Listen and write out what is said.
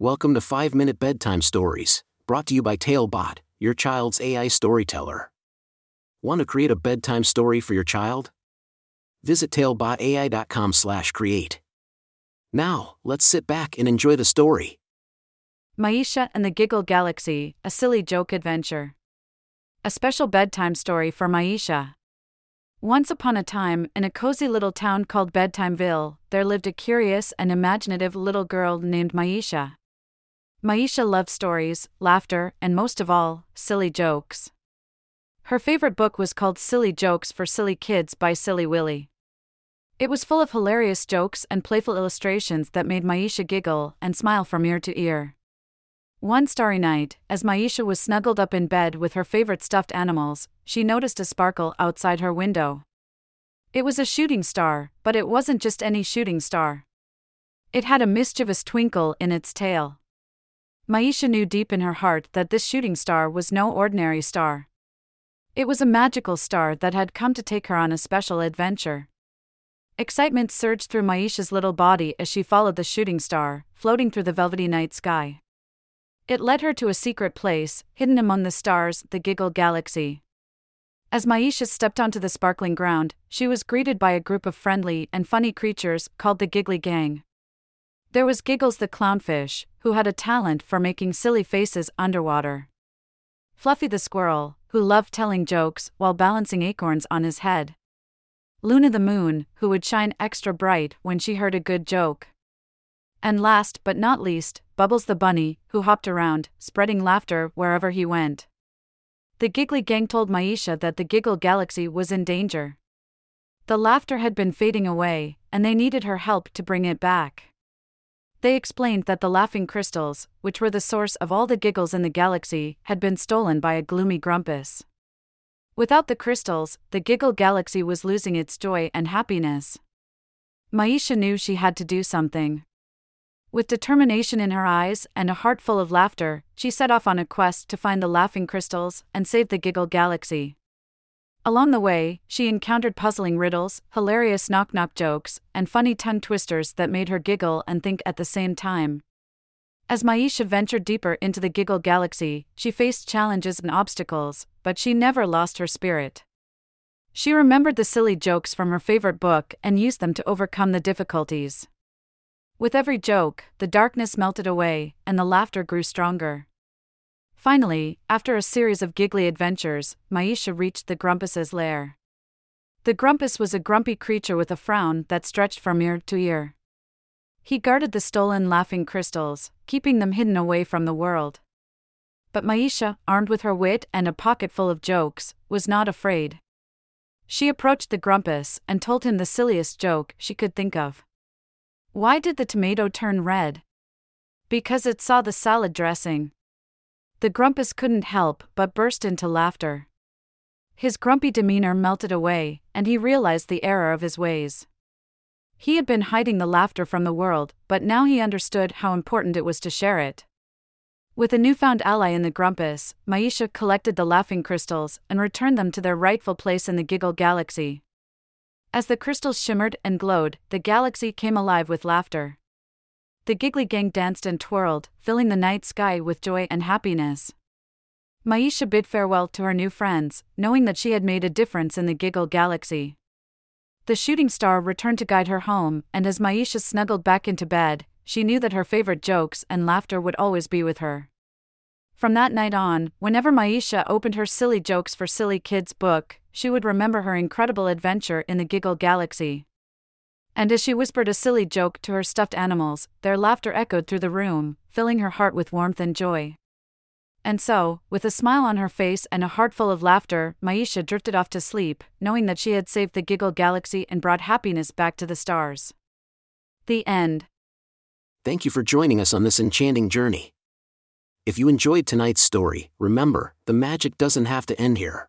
Welcome to 5 Minute Bedtime Stories, brought to you by Talebot, your child's AI storyteller. Want to create a bedtime story for your child? Visit talebotai.com/create. Now, let's sit back and enjoy the story. Maisha and the Giggle Galaxy, a silly joke adventure. A special bedtime story for Maisha. Once upon a time, in a cozy little town called Bedtimeville, there lived a curious and imaginative little girl named Maisha. Maisha loved stories, laughter, and most of all, silly jokes. Her favorite book was called Silly Jokes for Silly Kids by Silly Willy. It was full of hilarious jokes and playful illustrations that made Maisha giggle and smile from ear to ear. One starry night, as Maisha was snuggled up in bed with her favorite stuffed animals, she noticed a sparkle outside her window. It was a shooting star, but it wasn't just any shooting star. It had a mischievous twinkle in its tail. Maisha knew deep in her heart that this shooting star was no ordinary star. It was a magical star that had come to take her on a special adventure. Excitement surged through Maisha's little body as she followed the shooting star, floating through the velvety night sky. It led her to a secret place, hidden among the stars, the Giggle Galaxy. As Maisha stepped onto the sparkling ground, she was greeted by a group of friendly and funny creatures called the Giggly Gang. There was Giggles the clownfish, who had a talent for making silly faces underwater. Fluffy the squirrel, who loved telling jokes while balancing acorns on his head. Luna the moon, who would shine extra bright when she heard a good joke. And last but not least, Bubbles the bunny, who hopped around, spreading laughter wherever he went. The giggly gang told Maisha that the Giggle Galaxy was in danger. The laughter had been fading away, and they needed her help to bring it back. They explained that the laughing crystals, which were the source of all the giggles in the galaxy, had been stolen by a gloomy Grumpus. Without the crystals, the Giggle Galaxy was losing its joy and happiness. Maisha knew she had to do something. With determination in her eyes and a heart full of laughter, she set off on a quest to find the laughing crystals and save the Giggle Galaxy. Along the way, she encountered puzzling riddles, hilarious knock knock jokes, and funny tongue twisters that made her giggle and think at the same time. As Maisha ventured deeper into the Giggle Galaxy, she faced challenges and obstacles, but she never lost her spirit. She remembered the silly jokes from her favorite book and used them to overcome the difficulties. With every joke, the darkness melted away, and the laughter grew stronger. Finally, after a series of giggly adventures, Maisha reached the Grumpus's lair. The Grumpus was a grumpy creature with a frown that stretched from ear to ear. He guarded the stolen laughing crystals, keeping them hidden away from the world. But Maisha, armed with her wit and a pocket full of jokes, was not afraid. She approached the Grumpus and told him the silliest joke she could think of. Why did the tomato turn red? Because it saw the salad dressing. The Grumpus couldn't help but burst into laughter. His grumpy demeanor melted away, and he realized the error of his ways. He had been hiding the laughter from the world, but now he understood how important it was to share it. With a newfound ally in the Grumpus, Maisha collected the laughing crystals and returned them to their rightful place in the Giggle Galaxy. As the crystals shimmered and glowed, the galaxy came alive with laughter. The giggly gang danced and twirled, filling the night sky with joy and happiness. Maisha bid farewell to her new friends, knowing that she had made a difference in the Giggle Galaxy. The shooting star returned to guide her home, and as Maisha snuggled back into bed, she knew that her favorite jokes and laughter would always be with her. From that night on, whenever Maisha opened her Silly Jokes for Silly Kids book, she would remember her incredible adventure in the Giggle Galaxy. And as she whispered a silly joke to her stuffed animals, their laughter echoed through the room, filling her heart with warmth and joy. And so, with a smile on her face and a heart full of laughter, Maisha drifted off to sleep, knowing that she had saved the Giggle Galaxy and brought happiness back to the stars. The end. Thank you for joining us on this enchanting journey. If you enjoyed tonight's story, remember, the magic doesn't have to end here.